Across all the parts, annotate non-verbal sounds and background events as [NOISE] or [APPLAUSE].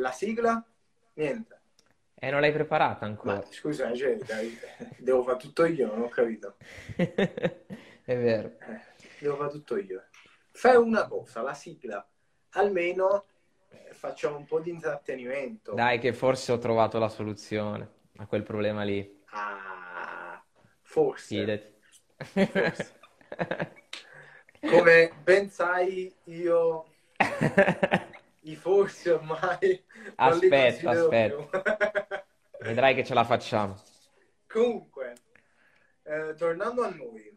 la sigla? Niente. E non l'hai preparata ancora. Ma scusa, cioè, dai, [LAUGHS] devo fare tutto io, non ho capito. [LAUGHS] È vero. Eh, devo fare tutto io. Fai una cosa, la sigla. Almeno eh, facciamo un po' di intrattenimento. Dai, che forse ho trovato la soluzione a quel problema lì. Ah, forse. Fidati. Forse. [LAUGHS] Come ben sai, io i forse ormai Aspetta, aspetta. Vedrai che ce la facciamo. Comunque, eh, tornando a noi,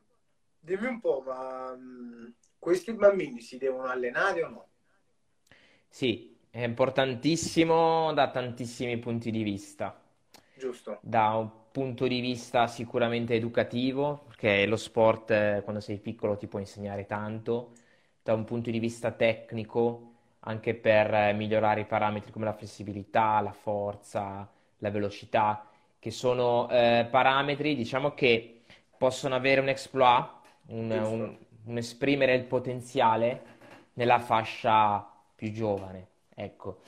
dimmi un po', ma mh, questi bambini si devono allenare o no? Sì, è importantissimo da tantissimi punti di vista. Giusto? Da un punto di vista sicuramente educativo, perché lo sport eh, quando sei piccolo ti può insegnare tanto, da un punto di vista tecnico, anche per eh, migliorare i parametri come la flessibilità, la forza, la velocità, che sono eh, parametri, diciamo, che possono avere un exploit, un, un- un esprimere il potenziale nella fascia più giovane. Ecco.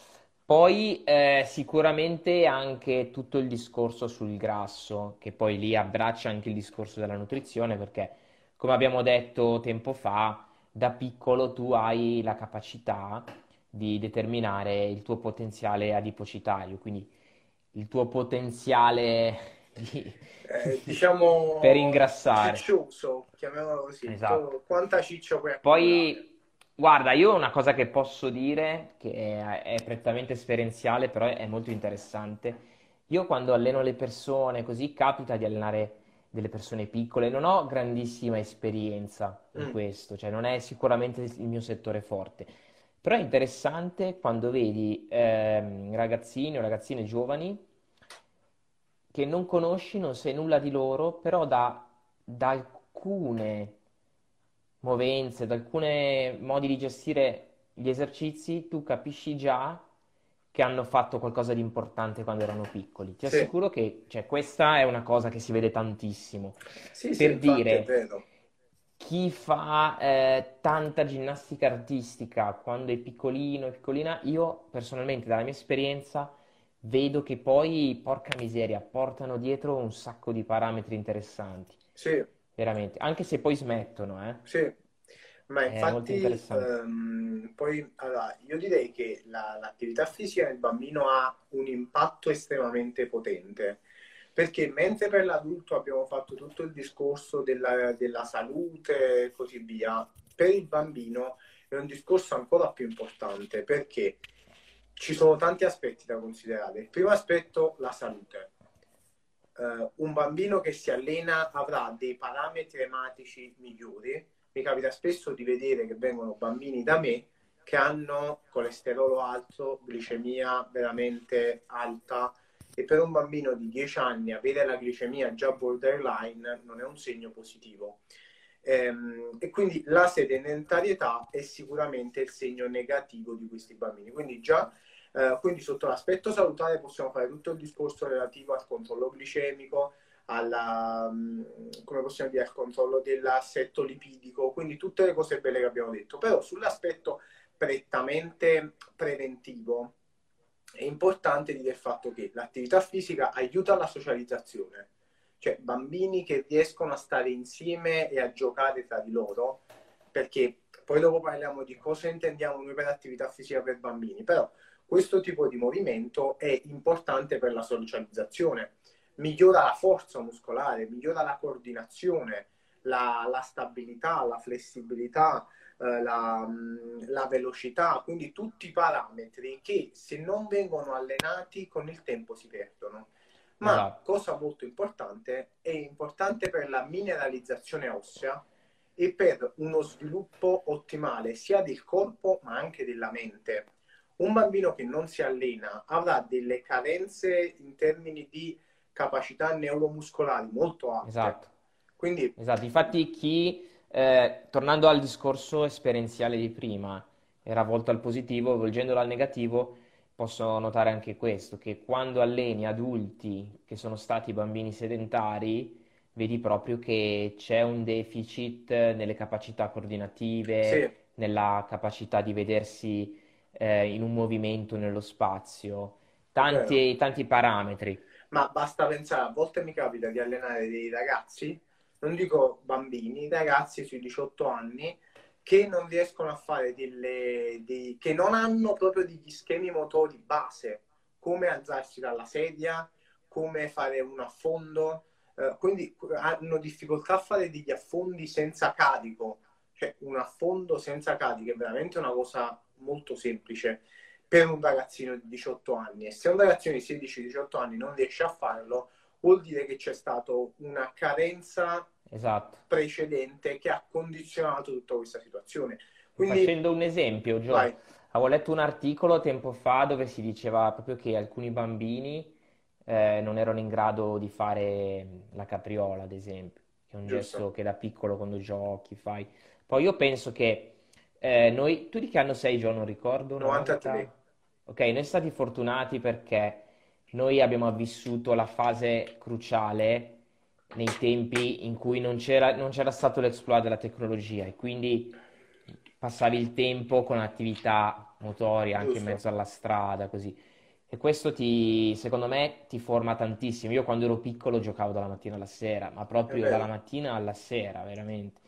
Poi eh, sicuramente anche tutto il discorso sul grasso, che poi lì abbraccia anche il discorso della nutrizione, perché come abbiamo detto tempo fa, da piccolo tu hai la capacità di determinare il tuo potenziale adipocitario, quindi il tuo potenziale [LAUGHS] di- Eh, diciamo per ingrassare. ciccioso, chiamiamolo così. Esatto. Quanta ciccia puoi accumulare? Poi, guarda, io una cosa che posso dire, che è, è prettamente esperienziale, però è molto interessante. Io quando alleno le persone, così capita di allenare delle persone piccole, non ho grandissima esperienza in Mm. questo, cioè non è sicuramente il mio settore forte. Però è interessante quando vedi ehm, ragazzini o ragazzine giovani che non conosci, non sai nulla di loro, però da, da alcune movenze, da alcuni modi di gestire gli esercizi, tu capisci già che hanno fatto qualcosa di importante quando erano piccoli. Ti Sì. assicuro che, cioè, questa è una cosa che si vede tantissimo. Sì, sì, Per infatti dire. Chi fa eh, tanta ginnastica artistica quando è piccolino piccolina, io personalmente, dalla mia esperienza, vedo che poi, porca miseria, portano dietro un sacco di parametri interessanti, Sì, veramente, anche se poi smettono, eh. sì. Ma È infatti, ehm, poi, allora, io direi che la- l'attività fisica nel bambino ha un impatto estremamente potente, perché mentre per l'adulto abbiamo fatto tutto il discorso della, della salute e così via, per il bambino è un discorso ancora più importante, perché ci sono tanti aspetti da considerare. Il primo aspetto, la salute. Eh, un bambino che si allena avrà dei parametri ematici migliori. Mi capita spesso di vedere che vengono bambini da me che hanno colesterolo alto, glicemia veramente alta e per un bambino di 10 anni avere la glicemia già borderline non è un segno positivo. Ehm, e quindi la sedentarietà è sicuramente il segno negativo di questi bambini. Quindi già eh, quindi sotto l'aspetto salutare possiamo fare tutto il discorso relativo al controllo glicemico, alla, possiamo dire, al controllo dell'assetto lipidico, quindi tutte le cose belle che abbiamo detto. Però sull'aspetto prettamente preventivo è importante dire il fatto che l'attività fisica aiuta la socializzazione, cioè bambini che riescono a stare insieme e a giocare tra di loro, perché poi dopo parliamo di cosa intendiamo noi per attività fisica per bambini, però questo tipo di movimento è importante per la socializzazione, migliora la forza muscolare, migliora la coordinazione, la, la stabilità, la flessibilità, eh, la, mh, la velocità, quindi tutti i parametri che se non vengono allenati con il tempo si perdono. Ma Esatto. cosa molto importante, è importante per la mineralizzazione ossea e per uno sviluppo ottimale sia del corpo ma anche della mente. Un bambino che non si allena avrà delle carenze in termini di capacità neuromuscolari molto alte. Esatto. Quindi Esatto, infatti chi, eh, tornando al discorso esperienziale di prima, era volto al positivo, volgendolo al negativo, posso notare anche questo, che quando alleni adulti che sono stati bambini sedentari, vedi proprio che c'è un deficit nelle capacità coordinative, sì, nella capacità di vedersi eh, in un movimento nello spazio, tanti, tanti parametri. Ma basta pensare, a volte mi capita di allenare dei ragazzi, non dico bambini, ragazzi sui 18 anni, che non riescono a fare delle, dei, che non hanno proprio degli schemi motori base, come alzarsi dalla sedia, come fare un affondo, eh, quindi hanno difficoltà a fare degli affondi senza carico, cioè un affondo senza carico è veramente una cosa molto semplice per un ragazzino di 18 anni. E se un ragazzino di 16-18 anni non riesce a farlo vuol dire che c'è stata una carenza esatto. precedente che ha condizionato tutta questa situazione. Quindi... Facendo un esempio, Gio, Vai. avevo letto un articolo tempo fa dove si diceva proprio che alcuni bambini eh, non erano in grado di fare la capriola, ad esempio, che è un Giusto. gesto che da piccolo quando giochi fai. Poi io penso che eh, noi, tu di che anno sei, Gio? Non ricordo. 93. Ok, noi siamo stati fortunati perché noi abbiamo vissuto la fase cruciale nei tempi in cui non c'era, non c'era stato l'exploit della tecnologia e quindi passavi il tempo con attività motorie anche Giusto. in mezzo alla strada, così. E questo ti, secondo me, ti forma tantissimo. Io quando ero piccolo giocavo dalla mattina alla sera, ma proprio dalla mattina alla sera, veramente.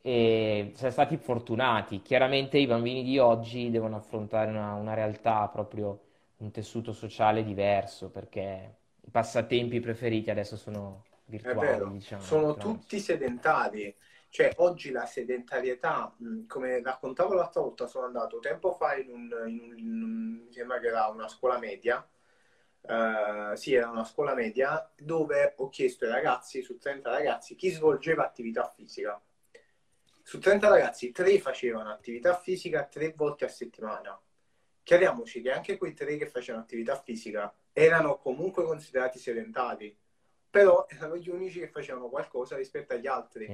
E siamo stati fortunati. Chiaramente i bambini di oggi devono affrontare una, una realtà proprio un tessuto sociale diverso, perché i passatempi preferiti adesso sono virtuali, diciamo. Sono tutti sedentari. Cioè, oggi la sedentarietà, come raccontavo l'altra volta, sono andato tempo fa in un, in un, in un mi sembra che era una scuola media, uh, sì, era una scuola media, dove ho chiesto ai ragazzi, su 30 ragazzi, chi svolgeva attività fisica. Su 30 ragazzi, 3 facevano attività fisica 3 volte a settimana. Chiariamoci che anche quei 3 che facevano attività fisica erano comunque considerati sedentari però erano gli unici che facevano qualcosa rispetto agli altri.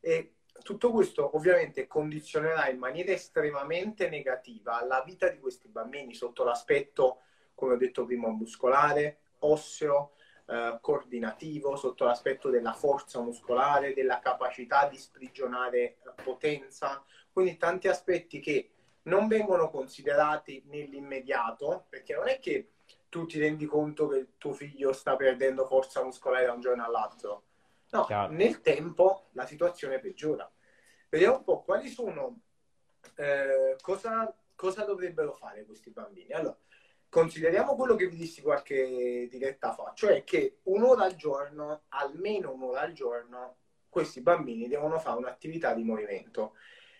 E tutto questo ovviamente condizionerà in maniera estremamente negativa la vita di questi bambini sotto l'aspetto, come ho detto prima, muscolare, osseo, eh, coordinativo, sotto l'aspetto della forza muscolare, della capacità di sprigionare potenza, quindi tanti aspetti che non vengono considerati nell'immediato, perché non è che tu ti rendi conto che il tuo figlio sta perdendo forza muscolare da un giorno all'altro. No, Chiaro. nel tempo la situazione peggiora. Vediamo un po' quali sono, eh, cosa, cosa dovrebbero fare questi bambini. Allora, consideriamo quello che vi dissi qualche diretta fa, cioè che un'ora al giorno, almeno un'ora al giorno, questi bambini devono fare un'attività di movimento.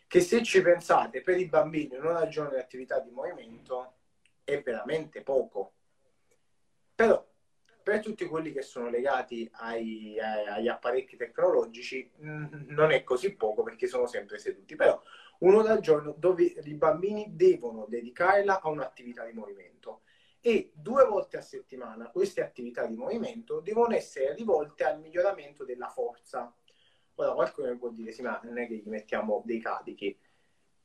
Che se ci pensate, per i bambini un'ora al giorno di attività di movimento è veramente poco però per tutti quelli che sono legati ai, ai, agli apparecchi tecnologici non è così poco perché sono sempre seduti, però uno dal giorno dove i bambini devono dedicarla a un'attività di movimento e due volte a settimana queste attività di movimento devono essere rivolte al miglioramento della forza. Ora qualcuno può dire sì, ma non è che gli mettiamo dei carichi.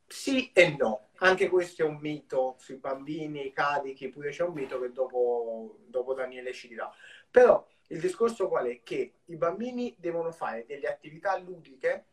Sì e no, anche questo è un mito sui bambini, i carichi, pure c'è un mito che dopo, dopo Daniele ci dirà. Però il discorso qual è? Che i bambini devono fare delle attività ludiche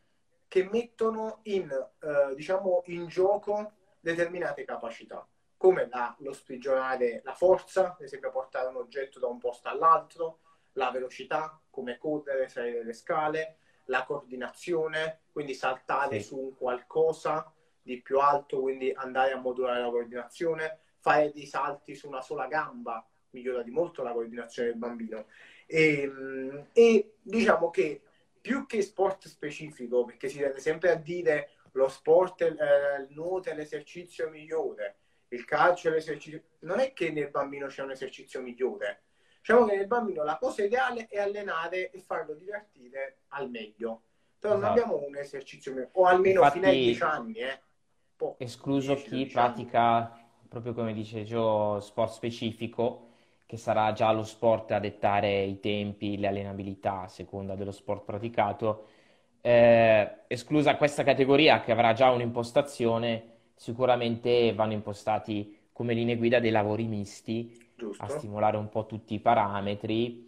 che mettono in, eh, diciamo, in gioco determinate capacità, come la, lo sprigionare la forza, ad esempio portare un oggetto da un posto all'altro, la velocità, come correre, salire le scale, la coordinazione, quindi saltare sì. su un qualcosa, di più alto, quindi andare a modulare la coordinazione, fare dei salti su una sola gamba migliora di molto la coordinazione del bambino. E, ehm, e diciamo che più che sport specifico, perché si tende sempre a dire lo sport, eh, il nuoto è l'esercizio migliore, il calcio è l'esercizio... Non è che nel bambino c'è un esercizio migliore. Diciamo che nel bambino la cosa ideale è allenare e farlo divertire al meglio. Però esatto. non abbiamo un esercizio migliore, o almeno Infatti... fino ai 10 anni, eh escluso chi pratica, proprio come dice Gio, sport specifico, che sarà già lo sport a dettare i tempi, le allenabilità a seconda dello sport praticato. Eh, esclusa questa categoria che avrà già un'impostazione, sicuramente vanno impostati come linee guida dei lavori misti Giusto. a stimolare un po' tutti i parametri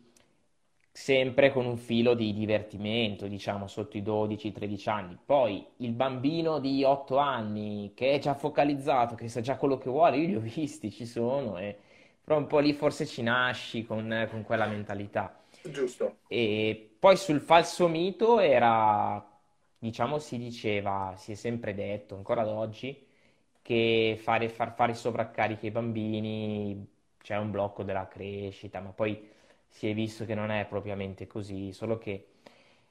sempre con un filo di divertimento, diciamo, sotto i 12-13 anni. Poi il bambino di 8 anni che è già focalizzato, che sa già quello che vuole, io li ho visti, ci sono, e... però un po' lì forse ci nasci con, con quella mentalità. Giusto. E poi sul falso mito era, diciamo, si diceva, si è sempre detto, ancora ad oggi, che fare, far fare sovraccarichi ai bambini c'è un blocco della crescita, ma poi si è visto che non è propriamente così, solo che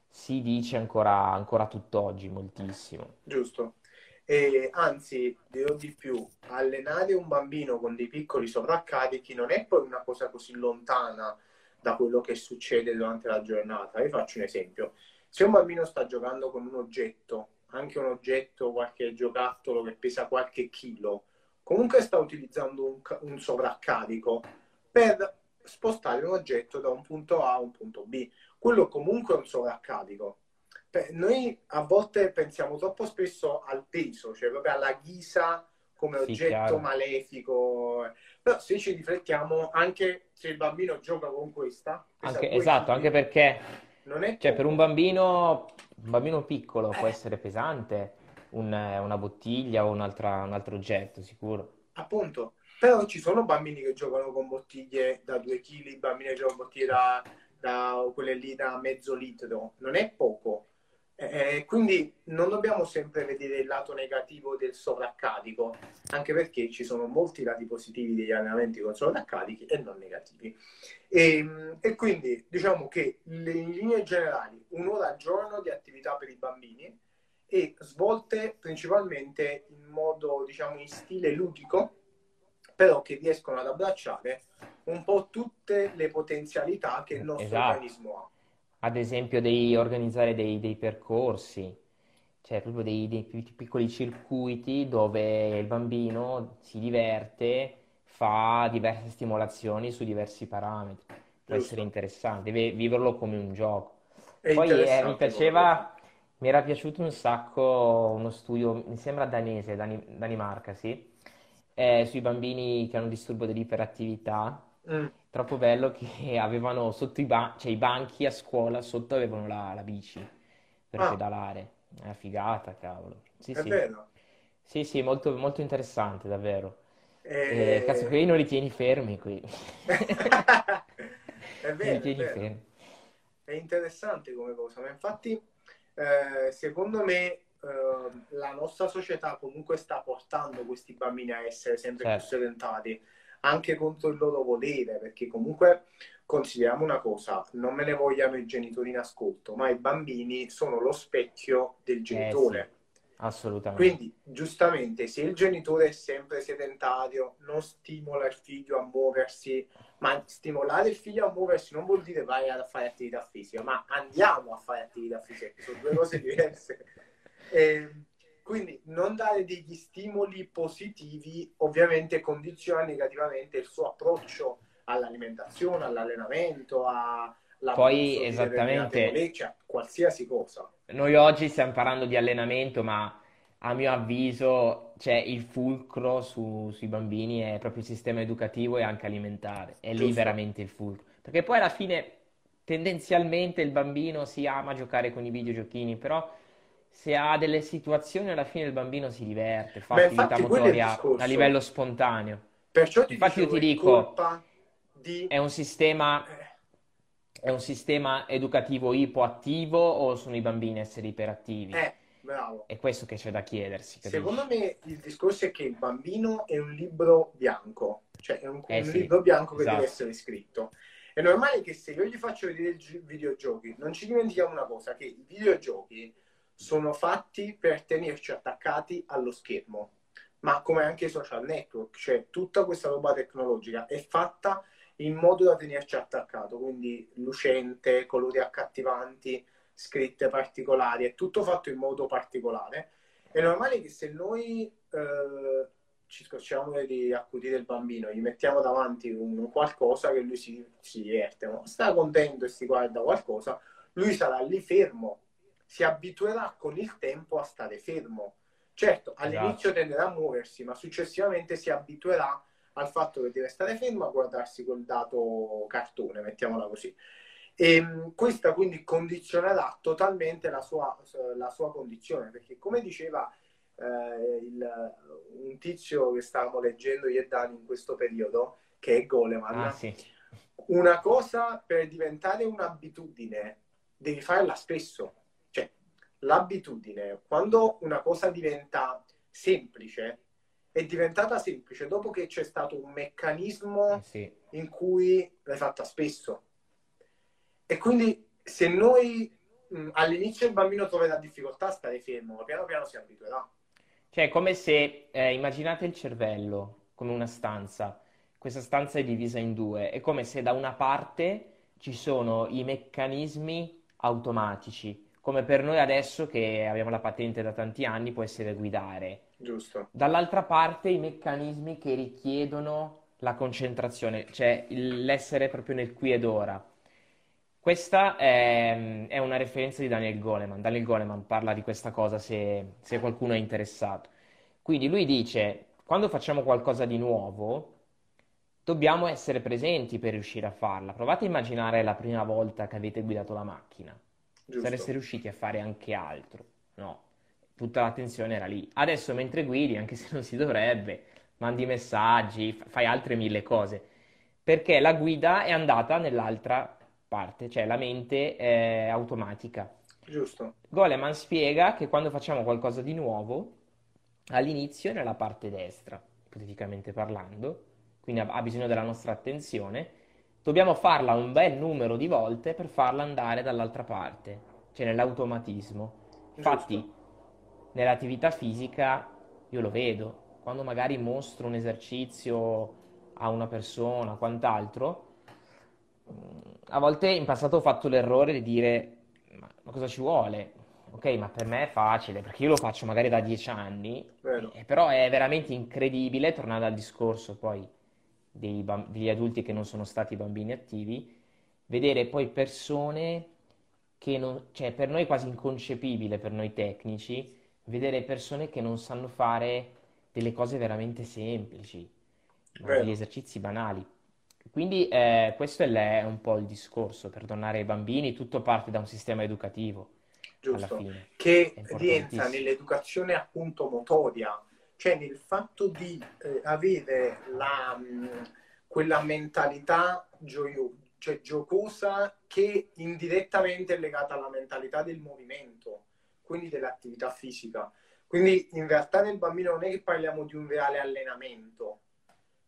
si dice ancora, ancora tutt'oggi moltissimo. Giusto. E anzi, dirò di più, allenare un bambino con dei piccoli sovraccarichi non è poi una cosa così lontana da quello che succede durante la giornata. Vi faccio un esempio. Se un bambino sta giocando con un oggetto, anche un oggetto, qualche giocattolo che pesa qualche chilo, comunque sta utilizzando un, un sovraccarico per spostare un oggetto da un punto A a un punto B. Quello comunque è un sovraccarico. Noi a volte pensiamo troppo spesso al peso, cioè proprio alla ghisa come sì, oggetto chiaro. malefico. Però se ci riflettiamo, anche se il bambino gioca con questa... Anche, esatto, anche perché cioè, per un bambino, un bambino piccolo eh. può essere pesante un, una bottiglia o un altro oggetto, sicuro. Appunto, però ci sono bambini che giocano con bottiglie da 2 kg, bambini che giocano con bottiglie da, da, quelle lì da mezzo litro, non è poco. Eh, quindi non dobbiamo sempre vedere il lato negativo del sovraccarico, anche perché ci sono molti lati positivi degli allenamenti con sovraccarichi e non negativi. E, ehm, e quindi diciamo che in linee generali un'ora al giorno di attività per i bambini e svolte principalmente in modo, diciamo, in stile ludico, però che riescono ad abbracciare un po' tutte le potenzialità che il nostro esatto. organismo ha. Ad esempio, di organizzare dei, dei percorsi, cioè proprio dei, dei, piccoli circuiti dove il bambino si diverte, fa diverse stimolazioni su diversi parametri. Può Giusto. essere interessante, deve viverlo come un gioco. È Poi eh, mi piaceva, mi era piaciuto un sacco uno studio, mi sembra danese, Dan- Danimarca, sì, eh, sui bambini che hanno disturbo dell'iperattività. Mm. Troppo bello che [LAUGHS] avevano sotto i, ban- cioè, i banchi a scuola, sotto avevano la, la bici per ah. pedalare. È una figata, cavolo. Sì, è sì. vero. Sì, sì, molto, molto interessante, davvero. E... Eh, cazzo, qui non li tieni fermi qui. [LAUGHS] [LAUGHS] è vero, è, vero. È interessante come cosa, ma infatti, eh, secondo me, Ehm, la nostra società comunque sta portando questi bambini a essere sempre certo. più sedentati, anche contro il loro volere, perché comunque consideriamo una cosa, non me ne vogliano i genitori in ascolto, ma i bambini sono lo specchio del genitore. Eh sì. Assolutamente. Quindi, giustamente, se il genitore è sempre sedentario, non stimola il figlio a muoversi, ma stimolare il figlio a muoversi non vuol dire vai a fare attività fisica, ma andiamo a fare attività fisica, sono due cose [LAUGHS] diverse. E quindi non dare degli stimoli positivi ovviamente condiziona negativamente il suo approccio all'alimentazione, all'allenamento, alla Poi esattamente cioè, qualsiasi cosa. Noi oggi stiamo parlando di allenamento, ma a mio avviso cioè, il fulcro su, sui bambini è proprio il sistema educativo e anche alimentare. È Giusto. lì veramente il fulcro. Perché poi alla fine tendenzialmente il bambino si ama giocare con i videogiochini, però se ha delle situazioni alla fine il bambino si diverte, fa Beh, attività motoria a livello spontaneo. Perciò ti infatti io ti dico, di... è un sistema è un sistema educativo ipoattivo o sono i bambini essere iperattivi? Eh, bravo. È questo che c'è da chiedersi. Capisci? Secondo me il discorso è che il bambino è un libro bianco, cioè è un, eh, un sì, libro bianco che esatto. deve essere scritto. È normale che se io gli faccio vedere i videogiochi, non ci dimentichiamo una cosa, che i videogiochi sono fatti per tenerci attaccati allo schermo, ma come anche i social network, cioè tutta questa roba tecnologica è fatta in modo da tenerci attaccato, quindi lucente, colori accattivanti, scritte particolari, è tutto fatto in modo particolare. È normale che se noi eh, ci scocciamo di accudire il bambino, gli mettiamo davanti un qualcosa che lui si, si diverte, no? sta contento e si guarda qualcosa, lui sarà lì fermo si abituerà con il tempo a stare fermo. Certo, all'inizio esatto. tenderà a muoversi, ma successivamente si abituerà al fatto che deve stare fermo a guardarsi quel dato cartone, mettiamola così. E questa quindi condizionerà totalmente la sua, la sua condizione, perché come diceva eh, il, un tizio che stavamo leggendo io e Dani in questo periodo, che è Goleman, ah, sì. una cosa per diventare un'abitudine devi farla spesso. L'abitudine, quando una cosa diventa semplice, è diventata semplice dopo che c'è stato un meccanismo eh sì. in cui l'hai fatta spesso. E quindi se noi mh, all'inizio il bambino troverà difficoltà a stare fermo, piano piano si abituerà. Cioè, è come se eh, immaginate il cervello come una stanza. Questa stanza è divisa in due. È come se da una parte ci sono i meccanismi automatici, come per noi adesso che abbiamo la patente da tanti anni può essere guidare. Giusto. Dall'altra parte i meccanismi che richiedono la concentrazione, cioè l'essere proprio nel qui ed ora. Questa è, è una referenza di Daniel Goleman. Daniel Goleman parla di questa cosa se, se qualcuno è interessato. Quindi lui dice, quando facciamo qualcosa di nuovo, dobbiamo essere presenti per riuscire a farla. Provate a immaginare la prima volta che avete guidato la macchina. Giusto. Sareste riusciti a fare anche altro. No, tutta l'attenzione era lì. Adesso mentre guidi, anche se non si dovrebbe, mandi messaggi, fai altre mille cose. Perché la guida è andata nell'altra parte, cioè la mente è automatica. Giusto. Goleman spiega che quando facciamo qualcosa di nuovo, all'inizio è nella parte destra, ipoteticamente parlando, quindi ha bisogno della nostra attenzione, dobbiamo farla un bel numero di volte per farla andare dall'altra parte, cioè nell'automatismo. Infatti, Giusto. nell'attività fisica io lo vedo, quando magari mostro un esercizio a una persona, quant'altro, a volte in passato ho fatto l'errore di dire, ma, cosa ci vuole? Ok, ma per me è facile, perché io lo faccio magari da dieci anni, eh, però è veramente incredibile, tornando al discorso poi dei, degli adulti che non sono stati bambini attivi, vedere poi persone che non, cioè per noi è quasi inconcepibile, per noi tecnici, vedere persone che non sanno fare delle cose veramente semplici, degli esercizi banali. Quindi eh, questo è, un po' il discorso, per tornare ai bambini, tutto parte da un sistema educativo. Giusto, che rientra nell'educazione appunto motoria, cioè nel fatto di eh, avere la, mh, mm, quella mentalità gioio- cioè giocosa che indirettamente è legata alla mentalità del movimento, quindi dell'attività fisica. Quindi in realtà nel bambino non è che parliamo di un reale allenamento,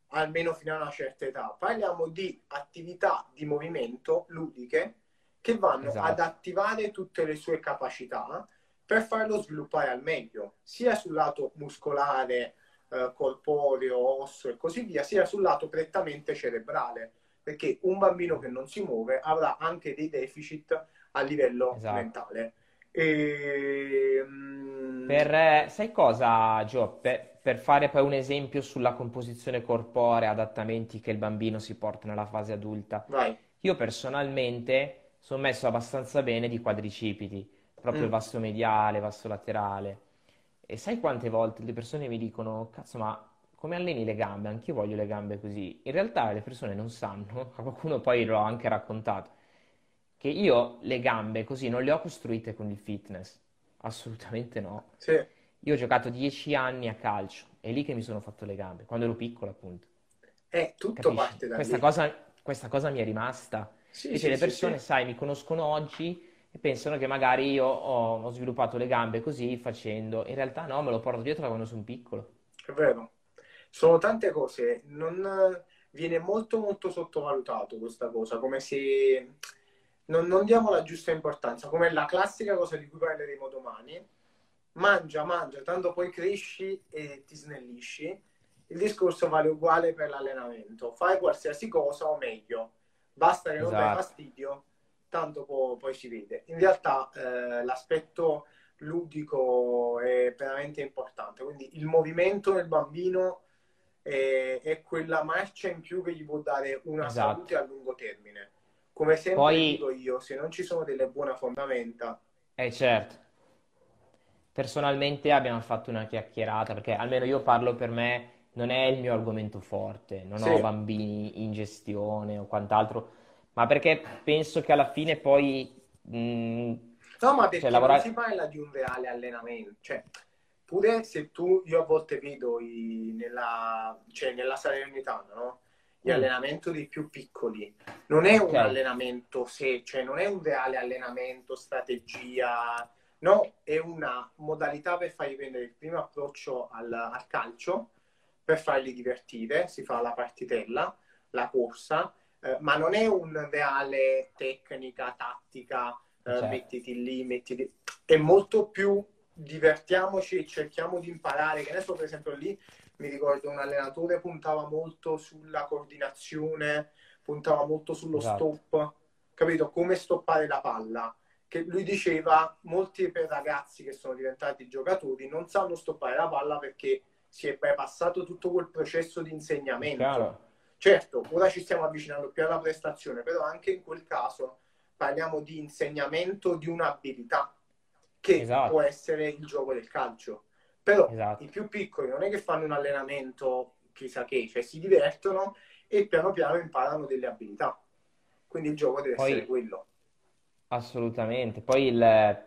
almeno fino a una certa età, parliamo di attività di movimento ludiche che vanno esatto. ad attivare tutte le sue capacità per farlo sviluppare al meglio, sia sul lato muscolare, eh, corporeo, osso e così via, sia sul lato prettamente cerebrale, perché un bambino che non si muove avrà anche dei deficit a livello esatto. mentale. E, um... per, eh, sai cosa, Gio? Per, per, fare poi un esempio sulla composizione corporea, adattamenti che il bambino si porta nella fase adulta. Vai. Io personalmente sono messo abbastanza bene di quadricipiti proprio mm. il vasto mediale, vasto laterale. E sai quante volte le persone mi dicono, cazzo, ma come alleni le gambe? Anch'io voglio le gambe così. In realtà le persone non sanno, [LAUGHS] qualcuno poi l'ho anche raccontato, che io le gambe così non le ho costruite con il fitness. Assolutamente no. Sì. Io ho giocato dieci anni a calcio, è lì che mi sono fatto le gambe, quando ero piccolo appunto. È tutto Capisci? parte da questa cosa, questa cosa mi è rimasta. Sì, Invece sì, le persone, sì, sai, mi conoscono oggi e pensano che magari io ho, ho, sviluppato le gambe così facendo. In realtà no, me lo porto dietro da quando sono piccolo. È vero. Sono tante cose. Non, viene molto molto sottovalutato questa cosa, come se non, non diamo la giusta importanza, come la classica cosa di cui parleremo domani. Mangia, mangia, tanto poi cresci e ti snellisci. Il discorso vale uguale per l'allenamento. Fai qualsiasi cosa o meglio. Basta che non esatto. dai fastidio tanto po- poi si vede. In realtà eh, l'aspetto ludico è veramente importante, quindi il movimento del bambino è, è quella marcia in più che gli può dare una esatto. salute a lungo termine. Come sempre poi... dico io, se non ci sono delle buone fondamenta... Eh certo. Personalmente abbiamo fatto una chiacchierata, perché almeno io parlo per me, non è il mio argomento forte, non sì. ho bambini in gestione o quant'altro Ma perché penso che alla fine poi... Mh, mm, no, ma perché cioè, lavorare... non si parla di un reale allenamento. Cioè, pure se tu, io a volte vedo i, nella, cioè, nella Salernitana, no? Gli mm. allenamenti dei più piccoli. Non è un allenamento se, cioè non è un reale allenamento, strategia, no, è una modalità per fargli prendere il primo approccio al, al calcio, per farli divertire, si fa la partitella, la corsa, eh, ma non è un reale tecnica, tattica, eh, certo. mettiti lì, mettiti... È molto più divertiamoci e cerchiamo di imparare, che adesso per esempio lì mi ricordo un allenatore puntava molto sulla coordinazione, puntava molto sullo esatto. stop, capito? Come stoppare la palla. Che lui diceva, molti ragazzi che sono diventati giocatori non sanno stoppare la palla perché si è passato tutto quel processo di insegnamento. Chiaro. Certo, ora ci stiamo avvicinando più alla prestazione, però anche in quel caso parliamo di insegnamento di un'abilità che esatto. può essere il gioco del calcio. Però esatto. i più piccoli non è che fanno un allenamento chissà che, cioè si divertono e piano piano imparano delle abilità. Quindi il gioco deve Poi, essere quello. Assolutamente. Poi il,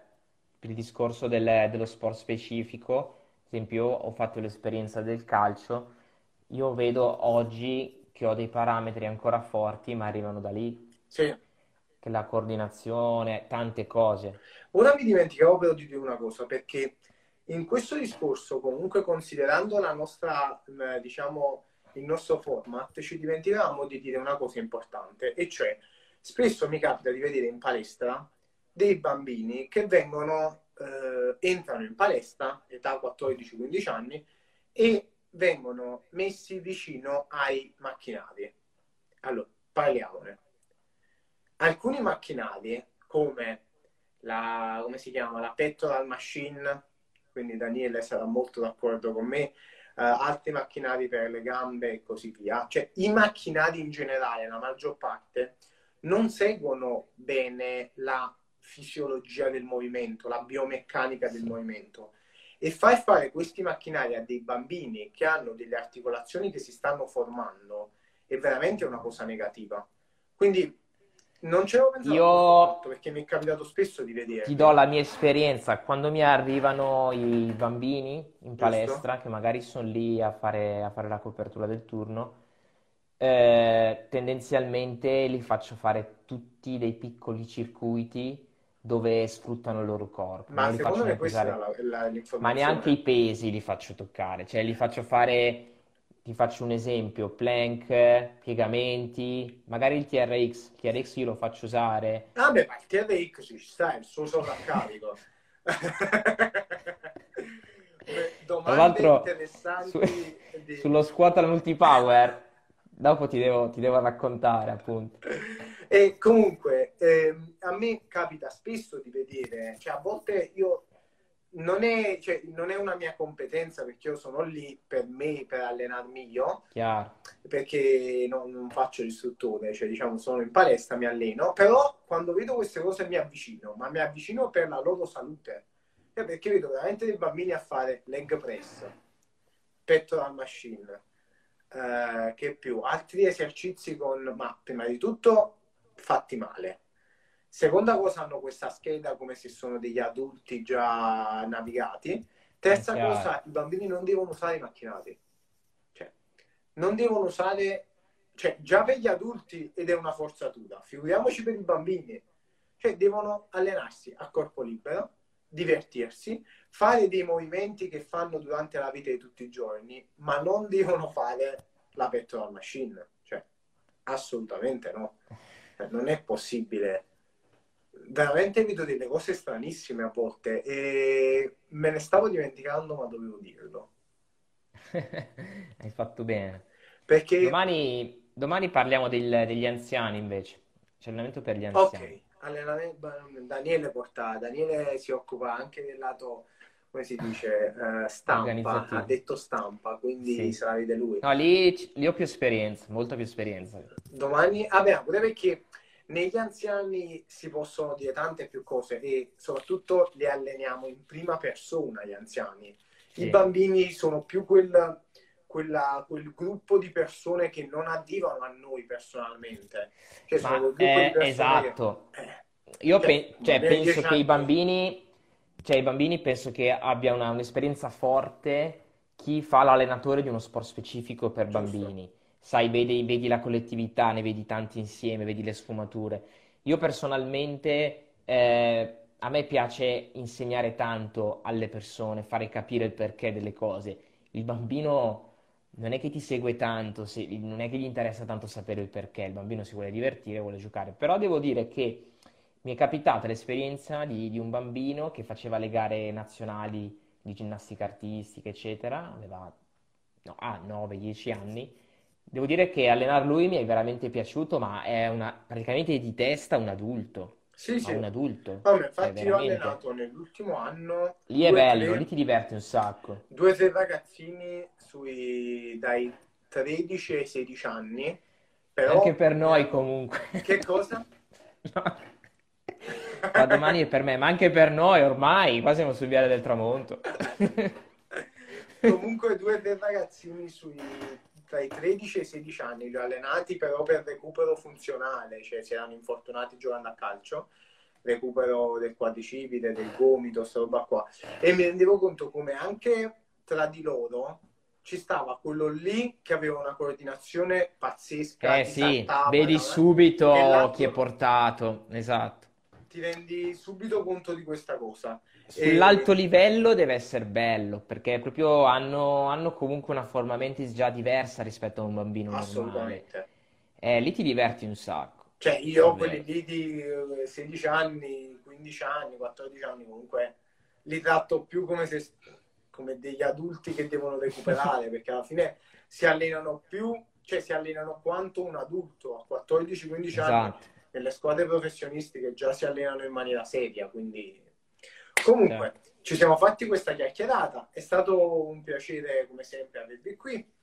il discorso del, dello sport specifico, ad esempio, ho fatto l'esperienza del calcio, io vedo oggi che ho dei parametri ancora forti, ma arrivano da lì. Sì. Che la coordinazione, tante cose. Ora mi dimenticavo però di dire una cosa, perché in questo discorso, comunque considerando la nostra, eh, diciamo, il nostro format, ci dimenticavamo di dire una cosa importante, e cioè spesso mi capita di vedere in palestra dei bambini che vengono, eh, entrano in palestra, età 14-15 anni, e vengono messi vicino ai macchinari. Allora, parliamone. Alcuni macchinari, come la, come si chiama, la pectoral machine, quindi Daniele sarà molto d'accordo con me, uh, altri macchinari per le gambe e così via. Cioè, i macchinari in generale, la maggior parte, non seguono bene la fisiologia del movimento, la biomeccanica del movimento. E far fare questi macchinari a dei bambini che hanno delle articolazioni che si stanno formando è veramente una cosa negativa. Quindi non ci avevo pensato Io perché mi è capitato spesso di vedere. Ti do la mia esperienza. Quando mi arrivano i bambini in palestra, Giusto. che magari sono lì a fare, a fare la copertura del turno, eh, tendenzialmente li faccio fare tutti dei piccoli circuiti dove sfruttano il loro corpo. Ma secondo me questa la, la, Ma neanche i pesi li faccio toccare, cioè li faccio fare ti faccio un esempio, plank, piegamenti, magari il TRX, il TRX io lo faccio usare. Ah beh, ma il TRX ci sta, il suo sovraccarico. [LAUGHS] Tra l'altro, su, di... sullo squat al multipower, dopo ti devo, ti devo raccontare appunto. E comunque, eh, a me capita spesso di vedere, cioè a volte io non è, cioè, non è, una mia competenza perché io sono lì per me, per allenarmi io, Chiaro. perché non, non, faccio l'istruttore, cioè diciamo sono in palestra, mi alleno, però quando vedo queste cose mi avvicino, ma mi avvicino per la loro salute, cioè, perché vedo veramente dei bambini a fare leg press, pectoral machine, eh, che più, altri esercizi con, ma prima di tutto fatti male Seconda cosa, hanno questa scheda come se sono degli adulti già navigati. Terza cosa, i bambini non devono usare i macchinati. Cioè, non devono usare... Cioè, già per gli adulti ed è una forzatura. Figuriamoci per i bambini. Cioè, devono allenarsi a corpo libero, divertirsi, fare dei movimenti che fanno durante la vita di tutti i giorni, ma non devono fare la petrol machine. Cioè, assolutamente no. Cioè, non è possibile veramente vedo delle cose stranissime a volte e me ne stavo dimenticando, ma dovevo dirlo. [LAUGHS] Hai fatto bene. Perché... Domani, domani parliamo del, degli anziani invece. C'è allenamento per gli anziani. Ok, allenamento, Daniele porta, Daniele si occupa anche del lato, come si dice, uh, stampa, ha detto stampa, quindi sì. se la vede lui. No, lì, lì ho più esperienza, molta più esperienza. Domani, vabbè, pure perché negli anziani si possono dire tante più cose e soprattutto li alleniamo in prima persona gli anziani. Sì. I bambini sono più quel, quella, quel gruppo di persone che non addirano a noi personalmente. Cioè, sono eh, esatto. Che, eh, Io cioè, pe- cioè, penso che i bambini, cioè, i bambini penso che abbia una, un'esperienza forte chi fa l'allenatore di uno sport specifico per Giusto. bambini. Sai, vedi, vedi, la collettività, ne vedi tanti insieme, vedi le sfumature. Io personalmente, eh, a me piace insegnare tanto alle persone, fare capire il perché delle cose. Il bambino non è che ti segue tanto, se, non è che gli interessa tanto sapere il perché, il bambino si vuole divertire, vuole giocare. Però devo dire che mi è capitata l'esperienza di, di un bambino che faceva le gare nazionali di ginnastica artistica, eccetera, aveva no, ah, 9-10 anni. Devo dire che allenare lui mi è veramente piaciuto, ma è una, praticamente di testa un adulto. Sì, sì. un adulto. Vabbè, cioè, infatti cioè, io ho allenato nell'ultimo anno. Lì è bello, tre... lì ti diverti un sacco. Due o tre ragazzini sui, dai 13 ai 16 anni. Però... Anche per noi comunque. Che cosa? [LAUGHS] no da domani è per me, ma anche per noi ormai, qua siamo sul viale del tramonto. [LAUGHS] Comunque due tre ragazzini sui, tra i 13 e i 16 anni, li ho allenati però per recupero funzionale, cioè si erano infortunati giocando a calcio, recupero del quadricipite, del gomito, questa roba qua. E mi rendevo conto come anche tra di loro ci stava quello lì che aveva una coordinazione pazzesca. Eh sì, vedi subito chi è portato, esatto ti rendi subito conto di questa cosa. Sull'alto e... livello deve essere bello, perché proprio hanno, hanno, comunque una forma mentis già diversa rispetto a un bambino Assolutamente. Eh, lì ti diverti un sacco. Cioè, io ho quelli lì di 16 anni, 15 anni, 14 anni, comunque li tratto più come, se, come degli adulti che devono recuperare, [LAUGHS] perché alla fine si allenano più, cioè si allenano quanto un adulto a 14-15 esatto. anni nelle squadre professionistiche già si allenano in maniera seria, quindi comunque certo. ci siamo fatti questa chiacchierata, è stato un piacere come sempre avervi qui.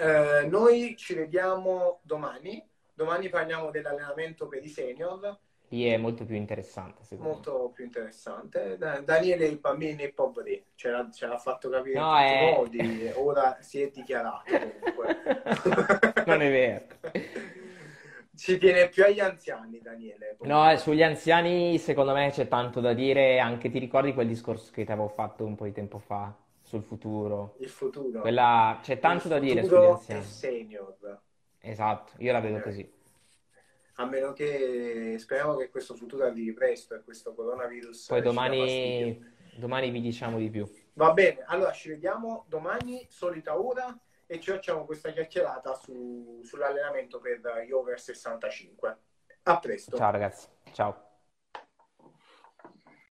Eh, noi ci vediamo domani, domani parliamo dell'allenamento per i senior. Lì è molto più interessante, Molto me. più interessante. Daniele i bambini e poveri, ce l'ha, ce l'ha fatto capire no, in tutti è... modi, ora si è dichiarato comunque. [LAUGHS] non è vero. [LAUGHS] Si tiene più agli anziani, Daniele. No, sugli anziani secondo me c'è tanto da dire, anche ti ricordi quel discorso che ti avevo fatto un po' di tempo fa sul futuro? Il futuro. Quella... C'è tanto Il da dire sugli anziani. senior. Esatto, io la vedo eh. così. A meno che speriamo che questo futuro arrivi presto e questo coronavirus. Poi domani, domani vi diciamo di più. Va bene, allora ci vediamo domani, solita ora e ci facciamo questa chiacchierata su, sull'allenamento per gli over 65. A presto. Ciao ragazzi, ciao.